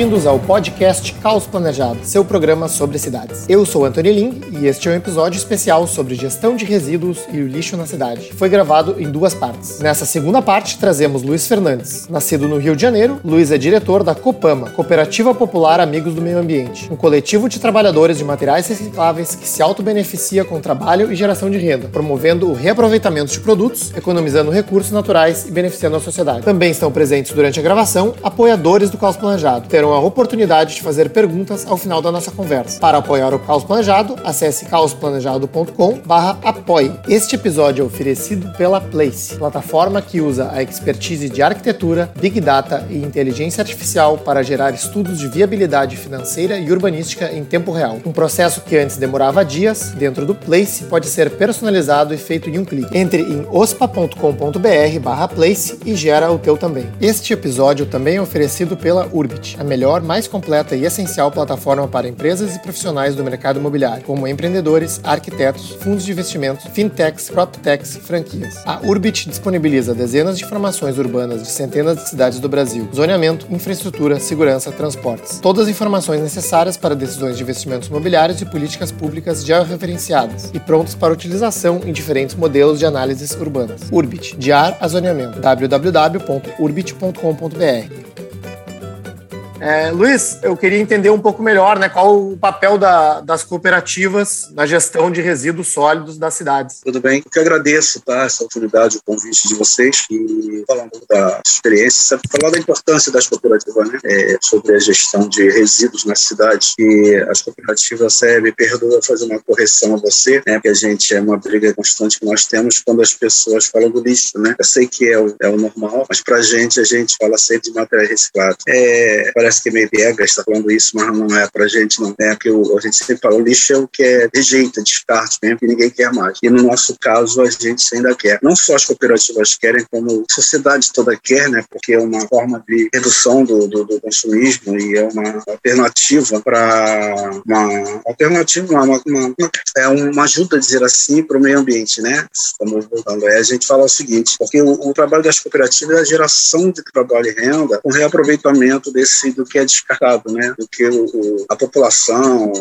Bem-vindos ao podcast Caos Planejado, seu programa sobre cidades. Eu sou Antônio Ling e este é um episódio especial sobre gestão de resíduos e o lixo na cidade. Foi gravado em duas partes. Nessa segunda parte, trazemos Luiz Fernandes. Nascido no Rio de Janeiro, Luiz é diretor da Copama, Cooperativa Popular Amigos do Meio Ambiente, um coletivo de trabalhadores de materiais recicláveis que se autobeneficia com trabalho e geração de renda, promovendo o reaproveitamento de produtos, economizando recursos naturais e beneficiando a sociedade. Também estão presentes durante a gravação apoiadores do Caos Planejado Planejado terão a oportunidade de fazer perguntas ao final da nossa conversa. Para apoiar o Caos Planejado, acesse caosplanejado.com/apoie. Este episódio é oferecido pela Place, plataforma que usa a expertise de arquitetura, big data e inteligência artificial para gerar estudos de viabilidade financeira e urbanística em tempo real. Um processo que antes demorava dias, dentro do Place pode ser personalizado e feito em um clique. Entre em ospa.com.br/place e gera o teu também. Este episódio também é oferecido pela Urb a melhor, mais completa e essencial plataforma para empresas e profissionais do mercado imobiliário, como empreendedores, arquitetos, fundos de investimentos, fintechs, proptechs e franquias. A Urbit disponibiliza dezenas de informações urbanas de centenas de cidades do Brasil, zoneamento, infraestrutura, segurança, transportes. Todas as informações necessárias para decisões de investimentos imobiliários e políticas públicas já referenciadas e prontas para utilização em diferentes modelos de análises urbanas. Urbit, de ar a zoneamento. www.urbit.com.br é, Luiz, eu queria entender um pouco melhor né, qual o papel da, das cooperativas na gestão de resíduos sólidos das cidades. Tudo bem, eu que agradeço tá, essa oportunidade, o convite de vocês e falar da experiência, falar da importância das cooperativas né, é, sobre a gestão de resíduos na cidade. E as cooperativas servem, perdoa fazer uma correção a você, né, porque a gente é uma briga constante que nós temos quando as pessoas falam do lixo. Né? Eu sei que é o, é o normal, mas para a gente, a gente fala sempre de material reciclado. É, que é meio está falando isso, mas não é para gente, não. É que a gente sempre fala, o lixo é o que é rejeita, descarte mesmo, que ninguém quer mais. E no nosso caso, a gente ainda quer. Não só as cooperativas querem, como a sociedade toda quer, né? Porque é uma forma de redução do, do, do consumismo e é uma alternativa para uma alternativa, uma, uma, uma, é uma ajuda, dizer assim, para o meio ambiente, né? Estamos voltando. É, a gente fala o seguinte, porque o, o trabalho das cooperativas é a geração de trabalho e renda com reaproveitamento desse do que é descartado, né? Do que o, o, a população,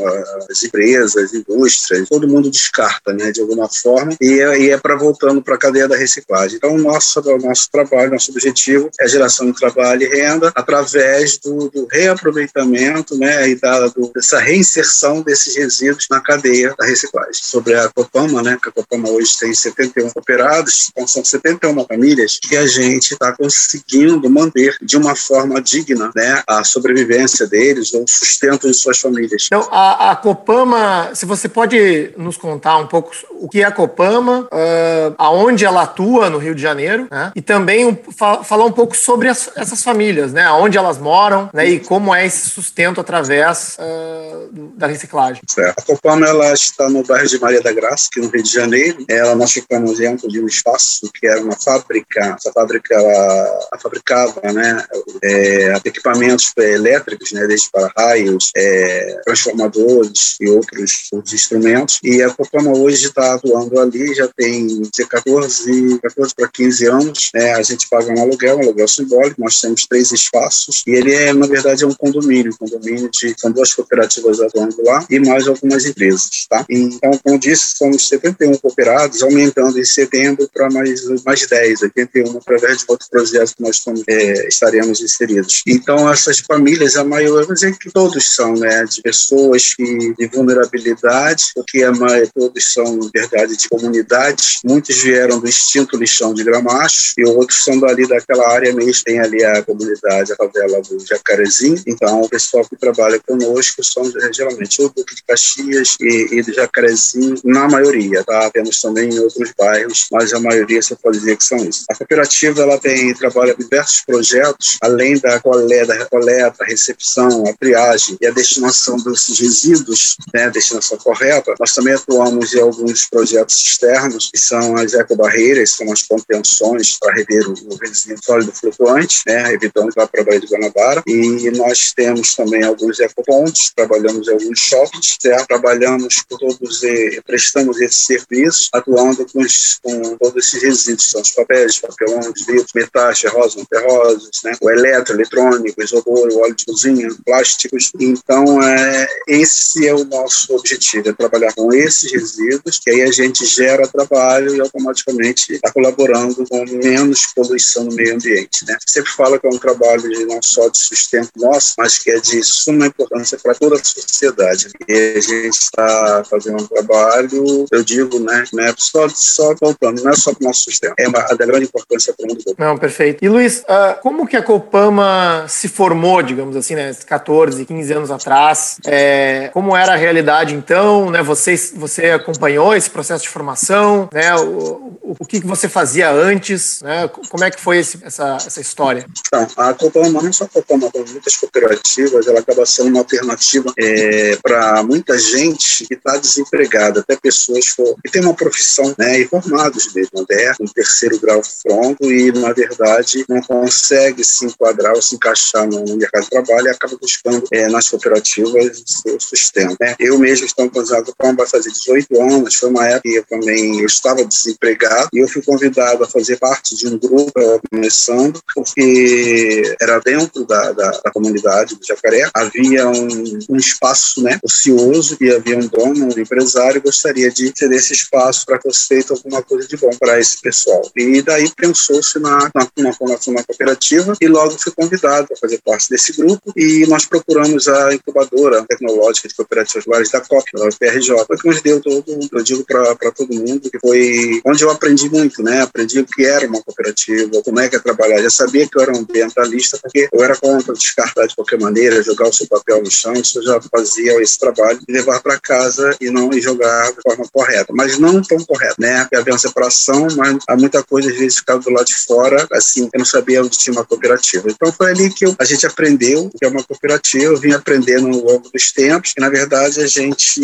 as empresas, as indústrias, todo mundo descarta, né? De alguma forma e é, é para voltando para a cadeia da reciclagem. Então, nosso, nosso trabalho, nosso objetivo é a geração de trabalho e renda através do, do reaproveitamento, né? E da, do, dessa reinserção desses resíduos na cadeia da reciclagem. Sobre a Copama, né? Que a Copama hoje tem 71 cooperados, então são 71 famílias que a gente está conseguindo manter de uma forma digna, né? A sobrevivência deles, o sustento de suas famílias. Então, a, a Copama, se você pode nos contar um pouco o que é a Copama, uh, aonde ela atua no Rio de Janeiro, né? e também um, fa falar um pouco sobre as, essas famílias, né? Onde elas moram né? e como é esse sustento através uh, da reciclagem. Certo. A Copama ela está no bairro de Maria da Graça, aqui no Rio de Janeiro. Ela, nós ficamos dentro de um espaço que era uma fábrica. Essa fábrica ela, ela fabricava né, é, equipamentos elétricos, né, desde para-raios, é, transformadores e outros, outros, instrumentos. E a Copama hoje está atuando ali, já tem 14, 14 para 15 anos. Né, a gente paga um aluguel, um aluguel simbólico, nós temos três espaços e ele é, na verdade, é um condomínio, um condomínio de, são duas cooperativas atuando lá e mais algumas empresas, tá? Então, como disse, somos 71 cooperados, aumentando em setembro para mais, mais 10, 81, através de outro projeto que nós estamos, é, estaremos inseridos. Então, essas famílias, a maioria, vou dizer que todos são, né, de pessoas que, de vulnerabilidade, porque a maioria, todos são, na verdade, de comunidades. Muitos vieram do extinto lixão de Gramacho e outros são dali daquela área mesmo. Tem ali a comunidade, a favela do Jacarezinho. Então, o pessoal que trabalha conosco são geralmente o Duque de Caxias e, e do Jacarezinho, na maioria, tá? Temos também em outros bairros, mas a maioria você pode dizer que são isso. A cooperativa, ela tem, trabalha diversos projetos, além da coleta coleta, a recepção, a triagem e a destinação desses resíduos, né, a destinação correta, nós também atuamos em alguns projetos externos, que são as ecobarreiras, são as contenções para reter o, o resíduo sólido flutuante, né, evitando que vá para a Baía de Guanabara. E nós temos também alguns ecopontos, trabalhamos em alguns shoppings, trabalhamos com todos, e, prestamos esse serviço, atuando com, com todos esses resíduos, são os papéis, papelões, vidros, metais, ferrosos, não ferrosos, né, o eletro, eletrônico, isopor, isopor, óleo de cozinha, plásticos. Então, é, esse é o nosso objetivo, é trabalhar com esses resíduos, que aí a gente gera trabalho e automaticamente está colaborando com menos poluição no meio ambiente. Né? Sempre fala que é um trabalho de, não só de sustento nosso, mas que é de suma importância para toda a sociedade. E a gente está fazendo um trabalho, eu digo, né, né só, só voltando, não é só para o nosso sustento, é uma, da grande importância para o mundo. Não, perfeito. E Luiz, uh, como que a Copama se formou, digamos assim, né, 14, 15 anos atrás? É, como era a realidade então? Né, você, você acompanhou esse processo de formação? Né, o, o, o que, você fazia antes? Né, como é que foi esse, essa, essa história? Então, a Copama, não só a Copama, como muitas cooperativas, ela acaba sendo uma alternativa é, para muita gente que está desempregada, até pessoas que têm uma profissão né, e formados mesmo, né, um terceiro grau pronto e, na verdade, não consegue se enquadrar ou se encaixar no mercado de trabalho e acaba buscando é, nas cooperativas seu sustento. Né? Eu mesmo estou com a Copama vai fazer 18 anos, foi uma época que eu também eu estava desempregado e eu fui convidado a fazer parte de um grupo começando, porque era dentro da, da, da comunidade do Jacaré, havia um, um, espaço né, ocioso e havia um dono, um empresário, gostaria de ter esse espaço para que fosse feito alguma coisa de bom para esse pessoal. E daí pensou-se na, na, na formação cooperativa e logo fui convidado para fazer parte desse grupo e nós procuramos a incubadora tecnológica de cooperativas rurais da COP, da UFRJ, que nos deu todo, eu digo para todo mundo, que foi onde eu aprendi muito, né? Aprendi o que era uma cooperativa, como é que é trabalhar. Já sabia que eu era um ambientalista, porque eu era contra descartar de qualquer maneira, jogar o seu papel no chão, isso eu já fazia esse trabalho de levar para casa e não e jogar de forma correta, mas não tão correta, né? Porque havia uma separação, mas há muita coisa às vezes ficava do lado de fora, assim, eu não sabia onde tinha uma cooperativa. Então foi ali que eu, a gente aprendeu que é uma cooperativa, eu vim aprendendo ao longo dos tempos, que na verdade a gente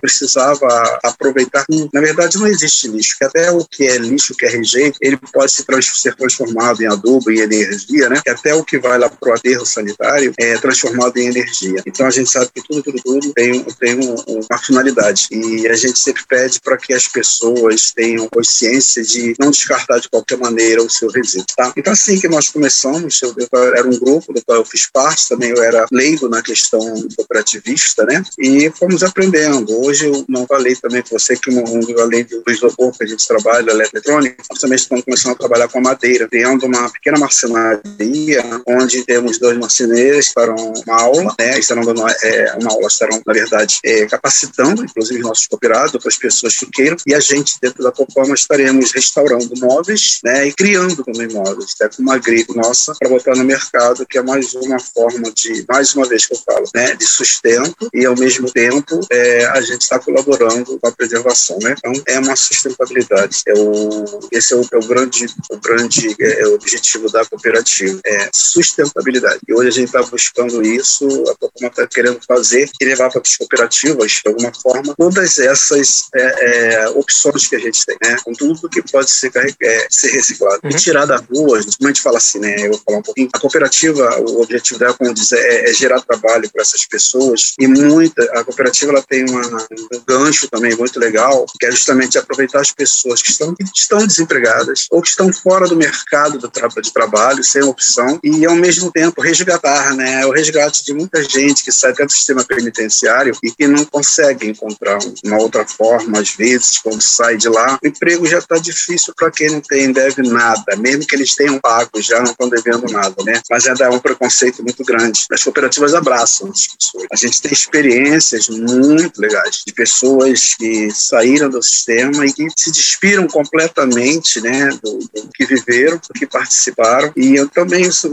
precisava aproveitar. Na verdade não existe lixo, que até o que é lixo, que é rejeito, ele pode se trans ser transformado em adubo, em energia, né? Até o que vai lá para o aterro sanitário é transformado em energia. Então a gente sabe que tudo, tudo, tudo tem, tem um, uma finalidade. E a gente sempre pede para que as pessoas tenham consciência de não descartar de qualquer maneira o seu resíduo. Tá? Então, assim que nós começamos, eu, era um grupo do qual eu fiz parte, também eu era leigo na questão cooperativista, né? E fomos aprendendo. Hoje eu não falei também com você que, um, além do isopor que a gente trabalha, eletrônica, nós também estamos começando a trabalhar com madeira, criando uma pequena marcenaria, onde temos dois marceneiros para uma aula, né? Estarão dando é, uma aula, estarão, na verdade, é, capacitando, inclusive nossos cooperados, outras pessoas que queiram, e a gente, dentro da Copama, estaremos restaurando móveis, né? E criando também móveis, até com uma gripe nossa, para botar no mercado, que é mais uma forma de, mais uma vez que eu falo, né? De sustento e, ao mesmo tempo, é, a gente está colaborando com a preservação, né? Então, é uma sustentabilidade. É o, esse é o, é o grande, o grande é, o objetivo da cooperativa, é sustentabilidade. E hoje a gente está buscando isso, a Copama está querendo fazer e levar para as cooperativas, de alguma forma, todas essas é, é, opções que a gente tem, né? Com tudo que pode ser, é, ser reciclado. Uhum. E tirar da rua, como a gente fala assim, né? Eu vou falar um pouquinho. A cooperativa, o objetivo dela, como diz, é, é gerar trabalho para essas pessoas e muita. A cooperativa ela tem uma, um gancho também muito legal, que é justamente aproveitar as pessoas que estão, que estão desempregadas ou que estão fora do mercado do tra de trabalho, sem opção, e ao mesmo tempo resgatar, né? O resgate de muita gente que sai do sistema penitenciário e que não consegue encontrar uma outra forma, às vezes, quando sai de lá. O emprego já está difícil para quem não tem, deve nada, mesmo que eles tenham pago, já não estão devendo nada, né? Mas é um preconceito muito grande. As cooperativas abraçam as pessoas. A gente tem experiências muito legais de pessoas que saíram do sistema e que se despiram completamente, né, do, do que viveram, do que participaram. E eu também sou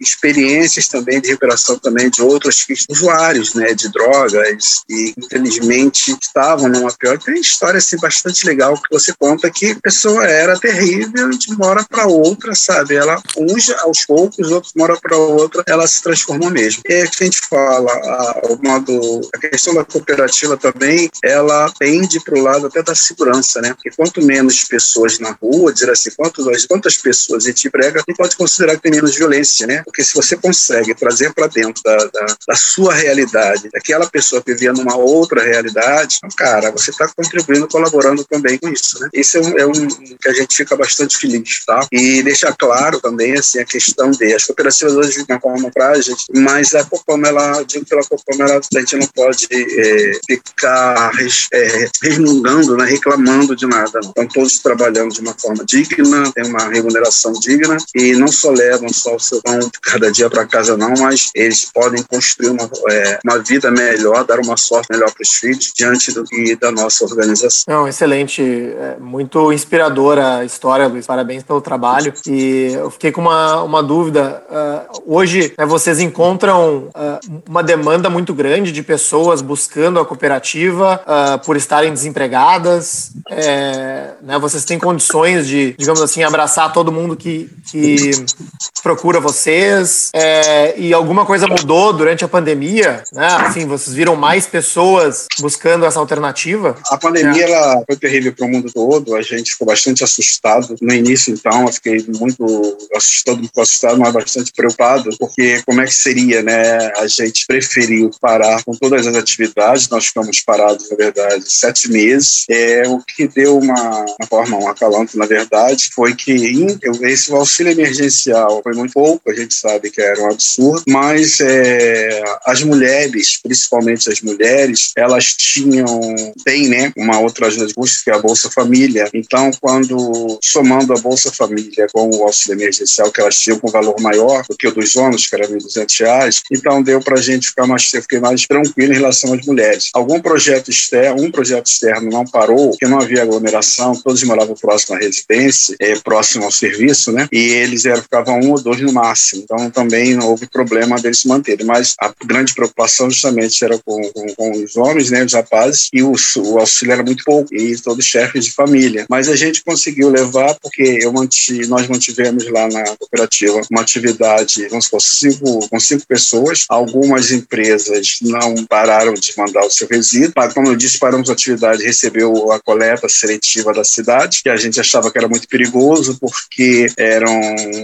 experiências também de recuperação também de outros usuários, né, de drogas e infelizmente estavam numa pior. Tem história assim bastante legal que você conta que a pessoa era terrível de mora para outra, sabe? Ela uns aos poucos, outros mora para outra, ela se transformou mesmo. E a gente fala a, o modo a questão da cooperativa também, ela tende para o lado até da segurança, né? Porque quanto menos menos pessoas na rua, dizer assim, quantas, quantas pessoas a gente emprega, e pode considerar que tem menos violência, né? Porque se você consegue trazer para dentro da, da, da, sua realidade, daquela pessoa que vivia numa outra realidade, então, cara, você está contribuindo, colaborando também com isso, né? Isso é um, é um, que a gente fica bastante feliz, tá? E deixar claro também, assim, a questão de as cooperativas hoje ficam como para a gente, mas a Copama, ela, digo pela Copama, ela, a gente não pode é, ficar é, resmungando, né, reclamando de nada. Não. Estão todos trabalhando de uma forma digna, tem uma remuneração digna e não só levam só o seu pão cada dia para casa, não, mas eles podem construir uma, é, uma vida melhor, dar uma sorte melhor para os filhos diante do, da nossa organização. Não, excelente, é muito inspiradora a história, Luiz. Parabéns pelo trabalho. E eu fiquei com uma, uma dúvida. Uh, hoje, né, vocês encontram uh, uma demanda muito grande de pessoas buscando a cooperativa uh, por estarem desempregadas. É, né, vocês têm condições de, digamos assim, abraçar todo mundo que, que procura vocês. É, e alguma coisa mudou durante a pandemia, né? Assim, vocês viram mais pessoas buscando essa alternativa? A pandemia é. ela foi terrível para o mundo todo. A gente ficou bastante assustado no início, então eu fiquei muito assustado, muito assustado, mas bastante preocupado, porque como é que seria, né? A gente preferiu parar com todas as atividades. Nós ficamos parados, na verdade, sete meses. É o que deu uma, uma forma, um acalanto, na verdade, foi que esse auxílio emergencial foi muito pouco. A gente sabe que era um absurdo, mas é, as mulheres, principalmente as mulheres, elas tinham, tem, né, uma outra ajuda de custo, que é a Bolsa Família. Então, quando somando a Bolsa Família com o auxílio emergencial, que elas tinham com valor maior do que o dos homens, que era R$ 1.200, então deu para a gente ficar mais, eu fiquei mais tranquilo em relação às mulheres. Algum projeto externo, um projeto externo não parou, porque não havia aglomeração, todos moravam próximo à residência, é, próximo ao serviço, né, e eles eram, ficavam um ou dois no máximo. Então, também não houve problema deles se manterem. Mas a grande preocupação justamente era com, com, com os homens, né, os rapazes, e o, o, auxílio era muito pouco, e todos chefes de família. Mas a gente conseguiu levar, porque eu manti, nós mantivemos lá na cooperativa uma atividade, vamos supor, cinco, com cinco pessoas. Algumas empresas não pararam de mandar o seu resíduo. Como eu disse, paramos a atividade, recebeu a coleta seletiva da cidade, que a gente achava que era muito perigoso, porque eram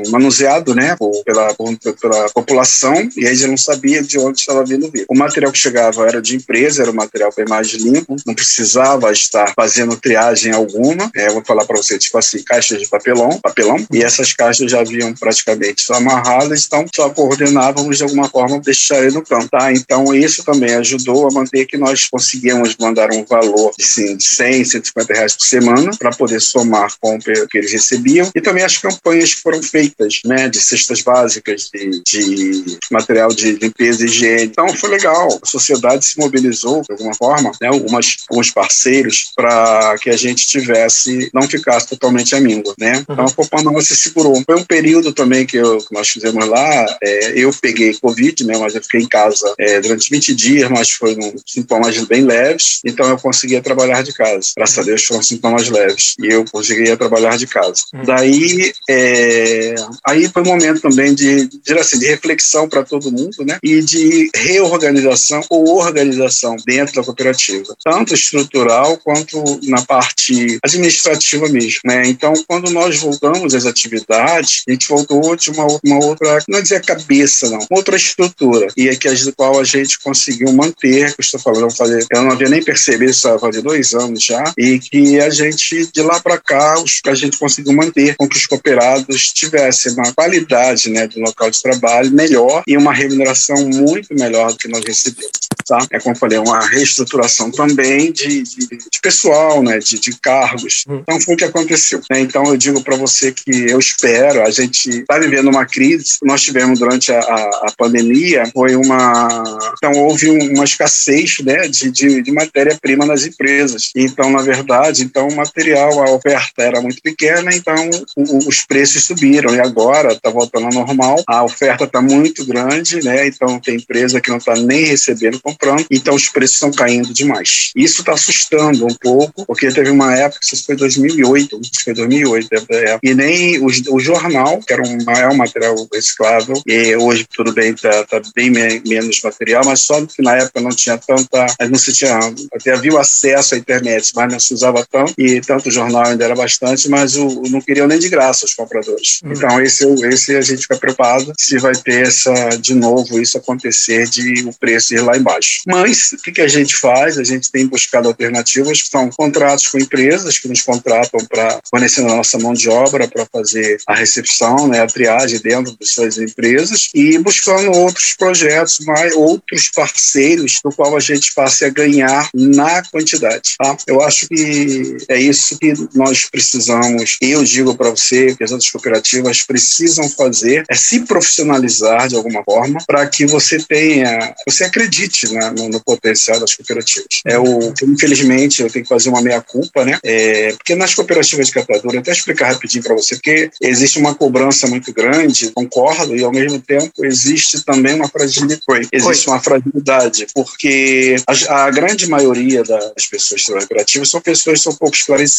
manuseados né, pela, pela população, e aí já não sabia de onde estava vindo o vírus. O material que chegava era de empresa, era um material bem mais limpo, não precisava estar fazendo triagem alguma. É, vou falar para você, tipo assim, caixas de papelão, papelão, e essas caixas já haviam praticamente amarradas, então só coordenávamos de alguma forma deixar ele no campo, tá? Então isso também ajudou a manter que nós conseguíamos mandar um valor assim, de 100, 150 reais por semana para poder somar com o que eles recebiam e também as campanhas que foram feitas, né, de cestas básicas, de, de material de limpeza e higiene. Então foi legal, a sociedade se mobilizou de alguma forma, né, algumas, alguns parceiros para que a gente tivesse, não ficasse totalmente amíngua, né? Uhum. Então a Copama se segurou. Foi um período também que, eu, que nós fizemos lá, é, eu peguei Covid, né, mas eu fiquei em casa é, durante 20 dias, mas foram sintomas bem leves, então eu conseguia trabalhar de casa. Graças a Deus foram sintomas leves e eu conseguia trabalhar de casa. Uhum. Daí, é, aí foi um momento também de, de, assim, de reflexão para todo mundo, né, e de reorganização ou organização dentro da cooperativa, tanto estrutural quanto na parte administrativa mesmo, né. Então, quando nós voltamos às atividades, a gente voltou de uma, uma outra, não é dizer cabeça, não, outra estrutura, e é que a qual a gente conseguiu manter, que eu estou falando, fazer, eu não havia nem percebido isso há dois anos já, e que a gente, de lá para cá, os, a gente conseguiu manter com que os cooperados tivessem uma qualidade né, do local de trabalho melhor e uma remuneração muito melhor do que nós recebemos. Tá? É como eu falei, uma reestruturação também de, de, de pessoal, né, de, de cargos. Hum. Então foi o que aconteceu. Né? Então eu digo para você que eu espero, a gente está vivendo uma crise, nós tivemos durante a, a, a pandemia, foi uma. Então houve uma escassez né, de, de, de matéria-prima nas empresas. Então, na verdade, então o material, a oferta era muito pequena, então o, os preços subiram. E agora está voltando ao normal, a oferta está muito grande, né? Então tem empresa que não está nem recebendo comprando, então os preços estão caindo demais. Isso está assustando um pouco, porque teve uma época, isso foi 2008, acho que foi 2008, é, e nem o, o jornal, que era um maior material reciclável, e hoje tudo bem, está tá bem me, menos material, mas só que na época não tinha tanta, não se tinha, até havia o acesso à internet, mas não se usava tanto, e tanto o jornal ainda era bastante, mas o, não queriam nem de graça os compradores. Hum. Então esse, esse a gente fica preocupado se vai ter essa, de novo, isso acontecer de o preço ir lá embaixo. Mas o que, que a gente faz? A gente tem buscado alternativas, que são contratos com empresas que nos contratam para fornecer a nossa mão de obra para fazer a recepção, né, a triagem dentro de suas empresas e buscando outros projetos, mais outros parceiros do qual a gente passe a ganhar na quantidade. Tá? Eu acho que é isso que nós precisamos. Eu digo para você que as outras cooperativas precisam fazer é se profissionalizar de alguma forma para que você tenha, você acredite né, no, no, potencial das cooperativas. É o, infelizmente, eu tenho que fazer uma meia culpa, né? É, porque nas cooperativas de catadura, até explicar rapidinho para você, porque existe uma cobrança muito grande, concordo, e ao mesmo tempo existe também uma fragilidade. Existe uma fragilidade, porque a, a, grande maioria das pessoas que trabalham cooperativas são pessoas que são pouco esclarecidas,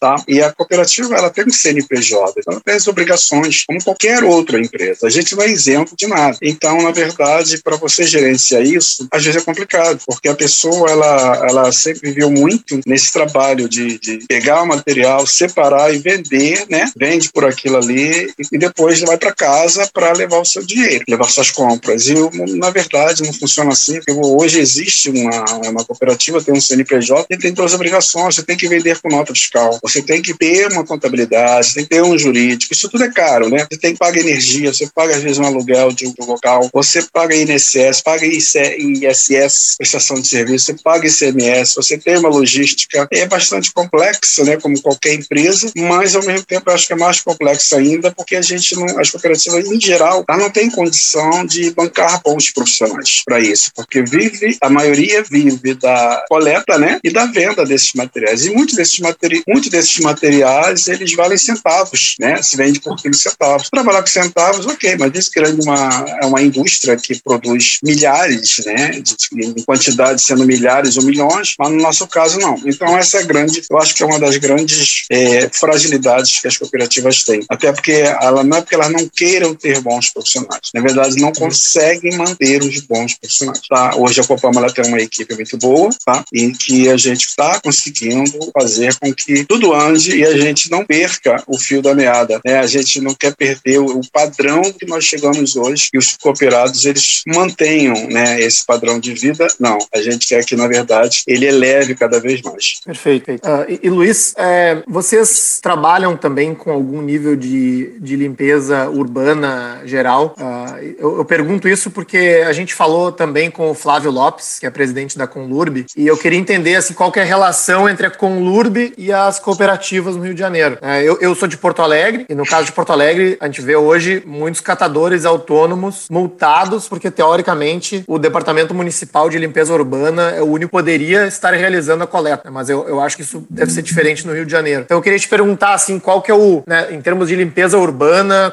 tá? E a cooperativa, ela tem um CNPJ, então ela tem as obrigações, como qualquer outra empresa. A gente não é isento de nada. Então, na verdade, para você gerenciar isso, às vezes é complicado, porque a pessoa, ela, ela sempre viveu muito nesse trabalho de, de pegar o material, separar e vender, né? Vende por aquilo ali e depois vai para casa para levar o seu dinheiro, levar suas compras. E, na verdade, não funciona assim, porque hoje existe uma, uma cooperativa, tem um CNPJ e tem todas as obrigações. Você tem que vender com fiscal, você tem que ter uma contabilidade, você tem que ter um jurídico. Isso tudo é caro, né? Você tem que pagar energia, você paga às vezes um aluguel de um local, você paga INSS, paga ISS, prestação de serviço, você paga ICMS, você tem uma logística. É bastante complexo, né? Como qualquer empresa, mas ao mesmo tempo eu acho que é mais complexo ainda porque a gente não, as cooperativas em geral, ela não tem condição de bancar bons profissionais para isso, porque vive, a maioria vive da coleta, né? E da venda desses materiais. E muitos desses, materi muitos desses materiais, eles valem centavos, né? Se vende por quilo centavos. Trabalhar com centavos, ok, mas isso é uma, é uma indústria que produz milhares, né? Em quantidade sendo milhares ou milhões, mas no nosso caso não. Então essa é grande, eu acho que é uma das grandes é, fragilidades que as cooperativas têm. Até porque ela não é porque elas não queiram ter bons profissionais. Na verdade, não conseguem manter os bons profissionais. Tá? Hoje a Copama ela tem uma equipe muito boa, tá? em que a gente está conseguindo fazer com que tudo ande e a gente não perca o fio da meada. Né? A gente não quer perder o padrão que nós chegamos hoje e os cooperados eles mantenham né, esse padrão de vida. Não, a gente quer que, na verdade, ele eleve cada vez mais. Perfeito. Uh, e, e, Luiz, é, vocês trabalham também com algum nível de, de limpeza urbana geral? Uh, eu, eu, pergunto isso porque a gente falou também com o Flávio Lopes, que é presidente da Conlurb, e eu queria entender assim, qual é a relação entre a Conlurb e as cooperativas no Rio de Janeiro. Uh, eu, eu sou de Porto Alegre, e no caso de Porto Alegre, a gente vê hoje muitos catadores autônomos multados, porque teoricamente o Departamento Municipal de Limpeza Urbana é o único que poderia estar realizando a coleta, mas eu, eu acho que isso deve ser diferente no Rio de Janeiro. Então eu queria te perguntar assim, qual que é o, né, em termos de limpeza urbana,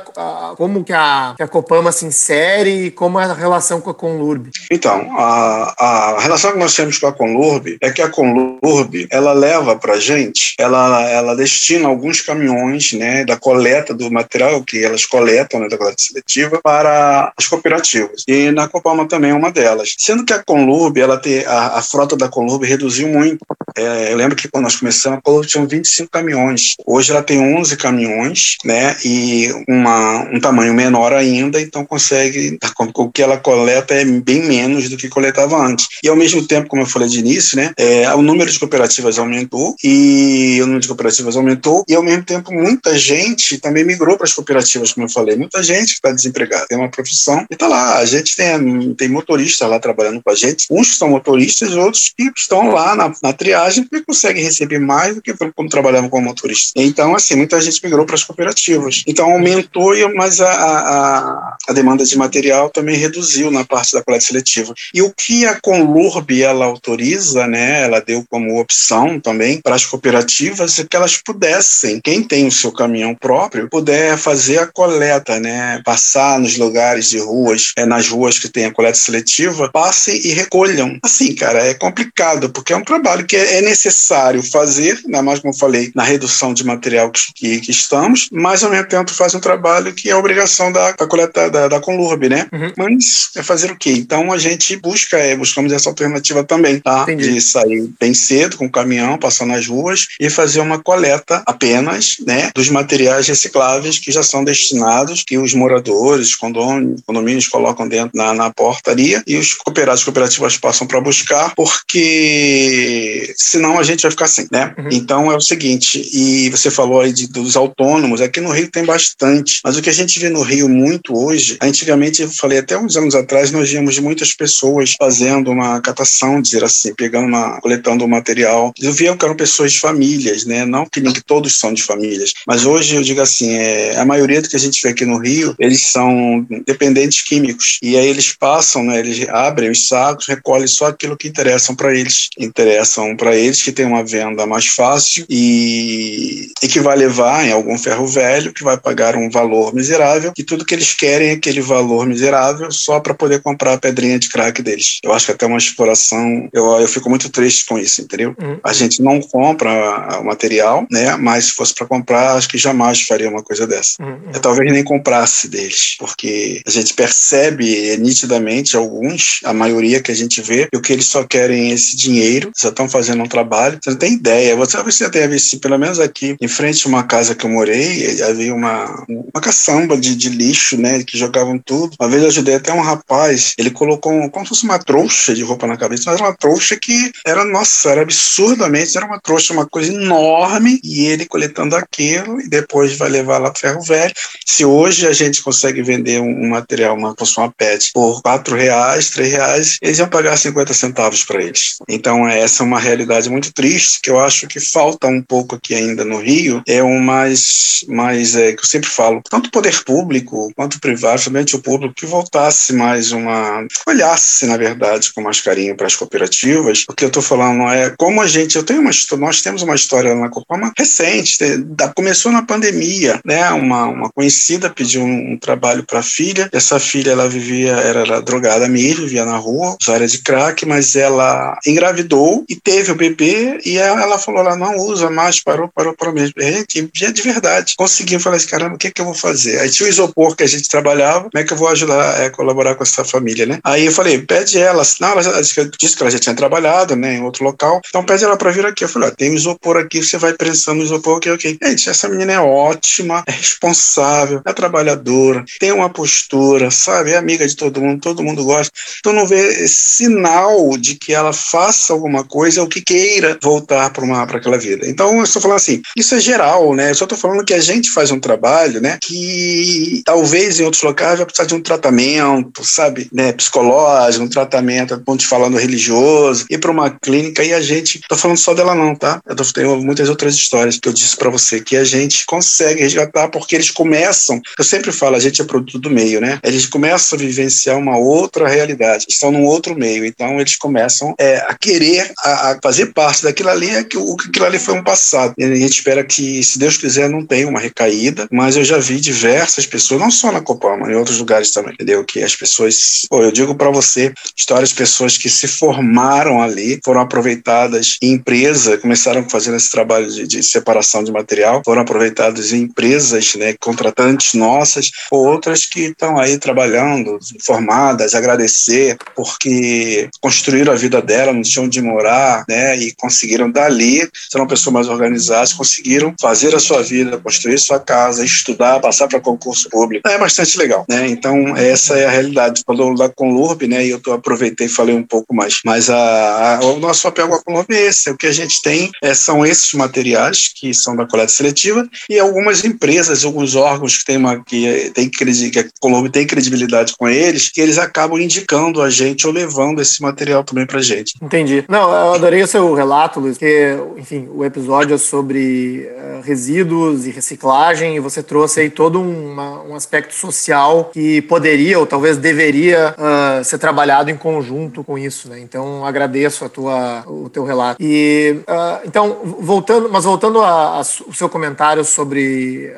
como que a, que a Copama se insere e como é a relação com a Conlurb? Então, a, a relação que nós temos com a Conlurb é que a Conlurb, ela leva para gente, ela, ela destina alguns caminhões, né, da coleta do material que elas coletam, né, da coleta seletiva, para as cooperativas. E na Copama também é uma delas. Sendo que a Conlurb, ela tem, a, a frota da Conlurb reduziu muito. É, eu lembro que quando nós começamos, a Conlurb tinha 25 caminhões. Hoje ela tem 11 caminhões, né, e uma, um tamanho menor ainda, então consegue, o que ela coleta é bem menos do que coletava antes. E ao mesmo tempo, como eu falei de início, né, é, o número de cooperativas aumentou e o número de cooperativas aumentou e ao mesmo tempo muita gente também migrou para as cooperativas, como eu falei, muita gente está desempregada, tem uma profissão e está lá. A gente tem, tem motorista lá trabalhando com a gente, uns que são motoristas, outros que estão lá na, na triagem viagem e consegue receber mais do que quando trabalhava como motorista. Então, assim, muita gente migrou para as cooperativas. Então, aumentou, mas a, a, a demanda de material também reduziu na parte da coleta seletiva. E o que a Conlurb ela autoriza, né, ela deu como opção também para as cooperativas é que elas pudessem, quem tem o seu caminhão próprio, puder fazer a coleta, né, passar nos lugares de ruas, é, nas ruas que tem a coleta seletiva, passem e recolham. Assim, cara, é complicado, porque é um trabalho que é, é necessário fazer, ainda mais como eu falei, na redução de material que, que, estamos, mas ao mesmo tempo faz um trabalho que é obrigação da, da coleta da, da Conlurb, né? Uhum. Mas é fazer o quê? Então a gente busca, é, buscamos essa alternativa também, tá? Entendi. De sair bem cedo com o caminhão, passar nas ruas e fazer uma coleta apenas, né, dos materiais recicláveis que já são destinados, que os moradores, condomínios, condomínios colocam dentro na, na portaria e os cooperados, cooperativas passam para buscar, porque senão a gente vai ficar sem, né? Uhum. Então é o seguinte, e você falou aí de, dos autônomos, aqui no Rio tem bastante, mas o que a gente vê no Rio muito hoje, antigamente, eu falei até uns anos atrás, nós víamos muitas pessoas fazendo uma catação, dizer assim, pegando uma, coletando o um material. Eu via que eram pessoas de famílias, né? Não que nem que todos são de famílias, mas hoje eu digo assim, é, a maioria do que a gente vê aqui no Rio, eles são dependentes químicos. E aí eles passam, né? Eles abrem os sacos, recolhem só aquilo que interessam para eles, interessam para eles que tem uma venda mais fácil e, e que vai levar em algum ferro velho que vai pagar um valor miserável e tudo que eles querem é aquele valor miserável só para poder comprar a pedrinha de crack deles. Eu acho que até uma exploração, eu, eu fico muito triste com isso, entendeu? Uhum. A gente não compra o material, né? Mas se fosse para comprar, acho que jamais faria uma coisa dessa. Uhum. Eu talvez nem comprasse deles, porque a gente percebe nitidamente alguns, a maioria que a gente vê, e o que eles só querem é esse dinheiro, só estão fazendo um trabalho. Você não tem ideia. Você, você deve, se pelo menos aqui, em frente a uma casa que eu morei, havia uma, uma caçamba de, de lixo, né? Que jogavam tudo. Uma vez eu ajudei até um rapaz, ele colocou um, como se fosse uma trouxa de roupa na cabeça, mas uma trouxa que era, nossa, era absurdamente, era uma trouxa, uma coisa enorme, e ele coletando aquilo e depois vai levar lá para ferro velho. Se hoje a gente consegue vender um, um material, uma, uma PET, por quatro reais, três reais, eles iam pagar 50 centavos para eles. Então, essa é uma realidade muito triste, que eu acho que falta um pouco aqui ainda no Rio, é um mais, mais é, que eu sempre falo, tanto poder público quanto privado, somente o público, que voltasse mais uma, olhasse, na verdade, com mais carinho para as cooperativas, o que eu estou falando é como a gente, eu tenho uma nós temos uma história na Copama recente, da, começou na pandemia, né, uma, uma conhecida pediu um, um trabalho para a filha, essa filha, ela vivia, era, era drogada mesmo, vivia na rua, usuária de crack, mas ela engravidou e teve o bebê e ela, falou, ela não usa mais, parou, parou, parou mesmo. Gente, é de verdade. Conseguiu, falar assim, caramba, o que, é que eu vou fazer? Aí tinha o isopor que a gente trabalhava, como é que eu vou ajudar a é, colaborar com essa família, né? Aí eu falei, pede ela, não, ela disse que ela já tinha trabalhado, né, em outro local, então pede ela para vir aqui. Eu falei, tem um isopor aqui, você vai prensando o isopor, ok, ok. Gente, essa menina é ótima, é responsável, é trabalhadora, tem uma postura, sabe, é amiga de todo mundo, todo mundo gosta. Então não vê sinal de que ela faça alguma coisa ou que queira voltar para aquela vida. Então eu estou falando assim, isso é geral, né? Eu só estou falando que a gente faz um trabalho, né, que talvez em outros locais vai precisar de um tratamento, sabe, né, psicológico, um tratamento, ponto de falando religioso, ir para uma clínica e a gente, tô falando só dela não, tá? Eu tenho muitas outras histórias que eu disse para você que a gente consegue resgatar porque eles começam, eu sempre falo, a gente é produto do meio, né? Eles começam a vivenciar uma outra realidade, estão num outro meio, então eles começam é, a querer a, a, fazer parte daquilo ali, é que o que aquilo ali foi um passado. E a gente espera que, se Deus quiser, não tenha uma recaída, mas eu já vi diversas pessoas, não só na Copama, em outros lugares também, entendeu? Que as pessoas, pô, eu digo para você, histórias de pessoas que se formaram ali, foram aproveitadas em empresa, começaram fazendo esse trabalho de, de separação de material, foram aproveitadas em empresas, né, contratantes nossas, ou outras que estão aí trabalhando, formadas, agradecer, porque construíram a vida dela, não tinham de morar, né, e conseguiram dali, serão pessoas mais organizadas, conseguiram fazer a sua vida, construir sua casa, estudar, passar para concurso público. É bastante legal, né? Então, essa é a realidade. Falou lá com o LURB, né, e eu tô, aproveitei e falei um pouco mais. Mas a, a, o nosso papel com a LURB é esse, o que a gente tem é, são esses materiais que são da coleta seletiva e algumas empresas, alguns órgãos que têm uma que tem que a Colombo tem credibilidade com eles, que eles acabam indicando a gente ou levando esse material também para gente. Entendi. Não, eu adorei seu relato, Luiz, porque, enfim, o episódio é sobre uh, resíduos e reciclagem e você trouxe aí todo uma, um aspecto social que poderia ou talvez deveria uh, ser trabalhado em conjunto com isso, né? Então, agradeço a tua, o teu relato. E, uh, então, voltando, mas voltando ao seu comentário sobre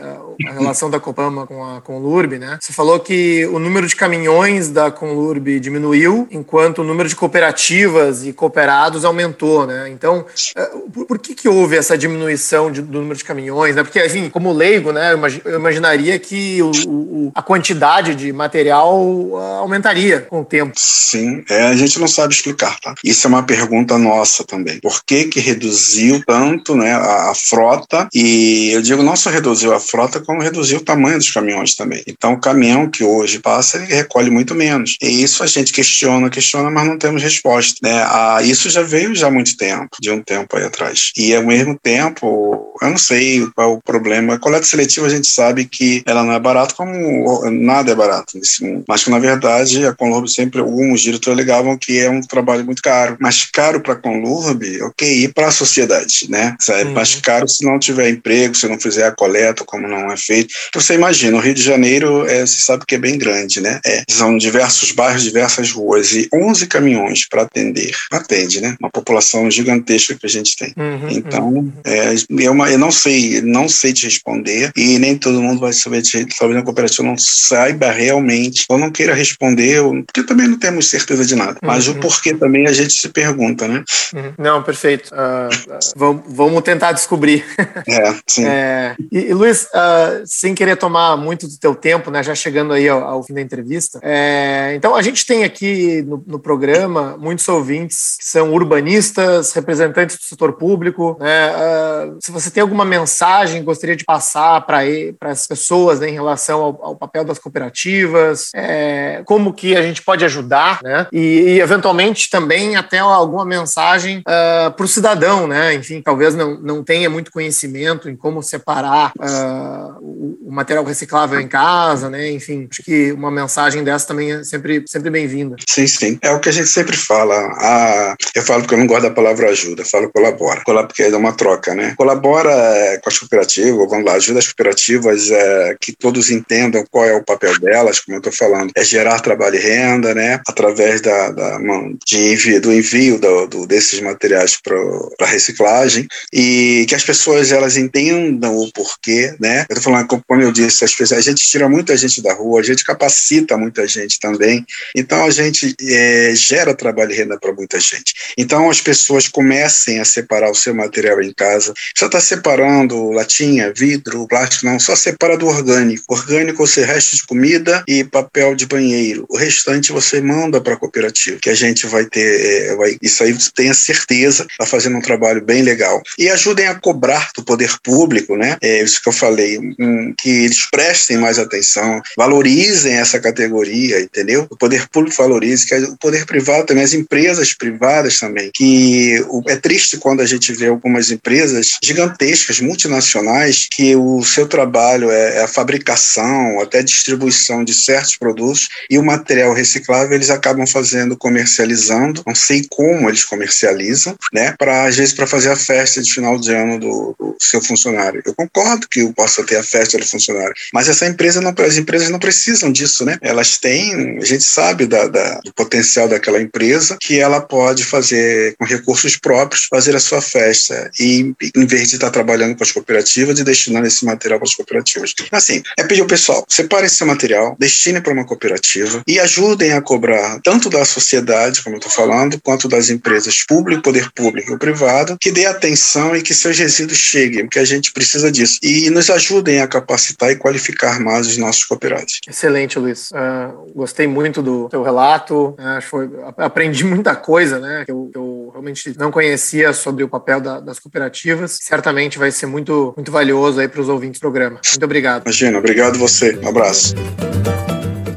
a relação da Copama com a Conlurb, né? Você falou que o número de caminhões da Conlurb diminuiu, enquanto o número de cooperativas e cooperados aumentou, né? Então, eh, por, que que houve essa diminuição de, do número de caminhões, né? Porque, assim, como leigo, né, eu imaginaria que o, o, a quantidade de material ah, aumentaria com o tempo. Sim, é, a gente não sabe explicar, tá? Isso é uma pergunta nossa também. Por que que reduziu tanto, né, a, a frota? E eu digo, não só reduziu a frota, como reduziu o tamanho dos caminhões também. Então, o caminhão que hoje passa, ele recolhe muito menos. E isso a gente questiona, questiona, mas não temos resposta. Né? Ah, isso já veio já há muito tempo, de um tempo aí atrás. E ao mesmo tempo, eu não sei qual é o problema. A coleta seletiva a gente sabe que ela não é barata, como nada é barato nesse mundo. Mas que, na verdade, a Conlurb sempre, alguns diretores alegavam que é um trabalho muito caro. Mais caro para a Conlurb, ok, e para a sociedade, né? É uhum. mais caro se não tiver emprego, se não fizer a coleta, como não é feito. Você imagina, o Rio de Janeiro, é, você sabe que é bem grande, né? É, são diversos bairros, diversas ruas e 11 caminhões para atender. Atende, né? Uma população gigantesca que a gente tem. Uhum, então, uhum. É, é uma, eu não sei, não sei te responder e nem todo mundo vai saber te, talvez a cooperativa não saiba realmente ou não queira responder, porque também não temos certeza de nada. Mas uhum. o porquê também a gente se pergunta, né? Uhum. Não, perfeito. Uh, vamos, vamos tentar descobrir. É, sim. É, e, e Luiz, uh, sem querer tomar muito do teu tempo, né? Já chegando aí ao, ao fim da entrevista. É, então, a gente tem aqui no, no, programa muitos ouvintes que são urbanistas, representantes do setor público. Né? Uh, se você tem alguma mensagem gostaria de passar para as pessoas né, em relação ao, ao, papel das cooperativas, é, como que a gente pode ajudar, né? E, e eventualmente também até alguma mensagem uh, ah, para o cidadão, né? Enfim, talvez não, não tenha muito conhecimento em como separar uh, o, o material reciclável em casa, né? Enfim, acho que uma mensagem dessa também é sempre, sempre bem-vinda. Sim, sim. É o que a gente sempre fala. Eu falo que eu não gosto da palavra ajuda, falo colabora. Colabora porque é uma troca, né? Colabora é, com as cooperativas, vamos lá, ajuda as cooperativas é, que todos entendam qual é o papel delas, como eu estou falando, é gerar trabalho e renda, né? Através da, da de envio, do envio do, do desses materiais para reciclagem e que as pessoas elas entendam o porquê, né? Eu estou falando, como eu disse, as pessoas, a gente tira muita gente da rua, a gente capacita muita gente também, então a gente é, gera trabalho e renda para muita gente. Então as pessoas comecem a separar o seu material em casa. Você está separando latinha, vidro, plástico, não, só separa do orgânico. Orgânico você resto de comida e papel de banheiro. O restante você manda para a cooperativa, que a gente vai ter, é, vai, isso aí tenha certeza, está fazendo um trabalho bem legal. E ajudem a cobrar do poder público, né? É isso que eu falei, um, que eles prestem mais atenção, valorizem essa categoria, entendeu? O poder público valorize, que o poder privado também, as empresas privadas também, que é triste quando a gente vê algumas empresas gigantescas, multinacionais, que o seu trabalho é, é a fabricação, até distribuição de certos produtos e o material reciclável eles acabam fazendo, comercializando, não sei como eles comercializam, né, para às vezes para fazer a festa de final de ano do, do seu funcionário. Eu concordo que possa ter a festa do funcionário, mas essa empresa não, as empresas não precisam disso, né? Elas têm, a gente sabe da, da, do potencial daquela empresa que ela pode fazer com recursos próprios fazer a sua festa e em vez de estar trabalhando com as cooperativas e destinando esse material para as cooperativas. Assim, é pedir ao pessoal, separe esse material, destine para uma cooperativa e ajudem a cobrar tanto da sociedade, como eu estou falando, quanto das empresas público, poder público e privado, que dê atenção e que seus resíduos cheguem, porque a gente precisa disso. E nos ajudem a capacitar e qualificar mais os nossos cooperados. Excelente, Luiz. Uh, gostei muito do teu relato. Uh, foi, aprendi muita coisa, né? Que eu, eu, realmente não conhecia sobre o papel da, das cooperativas. Certamente vai ser muito, muito valioso aí para os ouvintes do programa. Muito obrigado. Imagina, obrigado você. Um abraço.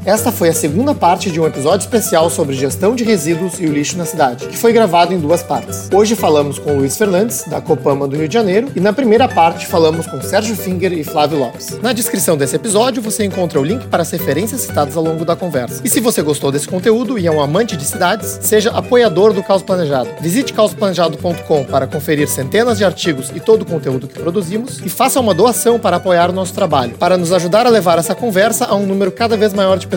Esta foi a segunda parte de um episódio especial sobre gestão de resíduos e o lixo na cidade, que foi gravado em duas partes. Hoje falamos com Luiz Fernandes, da Copama do Rio de Janeiro, e na primeira parte falamos com Sérgio Finger e Flávio Lopes. Na descrição desse episódio você encontra o link para as referências citadas ao longo da conversa. E se você gostou desse conteúdo e é um amante de cidades, seja apoiador do Caos Planejado. Visite caosplanejado.com para conferir centenas de artigos e todo o conteúdo que produzimos e faça uma doação para apoiar o nosso trabalho, para nos ajudar a levar essa conversa a um número cada vez maior de pessoas.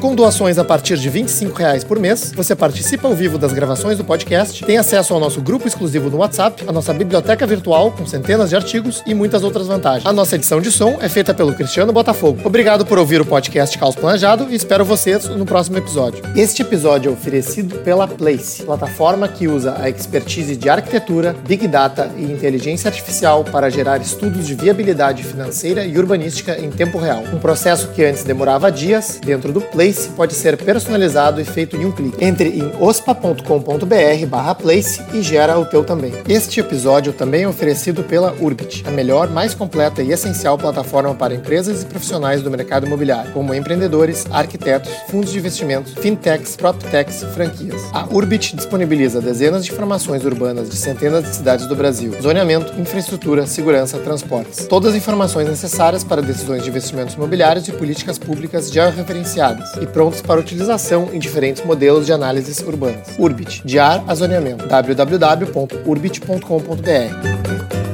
Com doações a partir de 25 reais por mês, você participa ao vivo das gravações do podcast, tem acesso ao nosso grupo exclusivo no WhatsApp, a nossa biblioteca virtual com centenas de artigos e muitas outras vantagens. A nossa edição de som é feita pelo Cristiano Botafogo. Obrigado por ouvir o podcast Caos Planejado e espero vocês no próximo episódio. Este episódio é oferecido pela Place, plataforma que usa a expertise de arquitetura, big data e inteligência artificial para gerar estudos de viabilidade financeira e urbanística em tempo real. Um processo que antes demorava dias, dentro do Place pode ser personalizado e feito em um clique. Entre em ospa.com.br/place e gera o teu também. Este episódio também é oferecido pela Urbit, a melhor, mais completa e essencial plataforma para empresas e profissionais do mercado imobiliário, como empreendedores, arquitetos, fundos de investimentos, fintechs, proptechs franquias. A Urbit disponibiliza dezenas de informações urbanas de centenas de cidades do Brasil, zoneamento, infraestrutura, segurança, transportes. Todas as informações necessárias para decisões de investimentos imobiliários e políticas públicas já referenciadas e prontas para utilização em diferentes modelos de análises urbanas. Urbit, de ar a zoneamento. www.urbit.com.br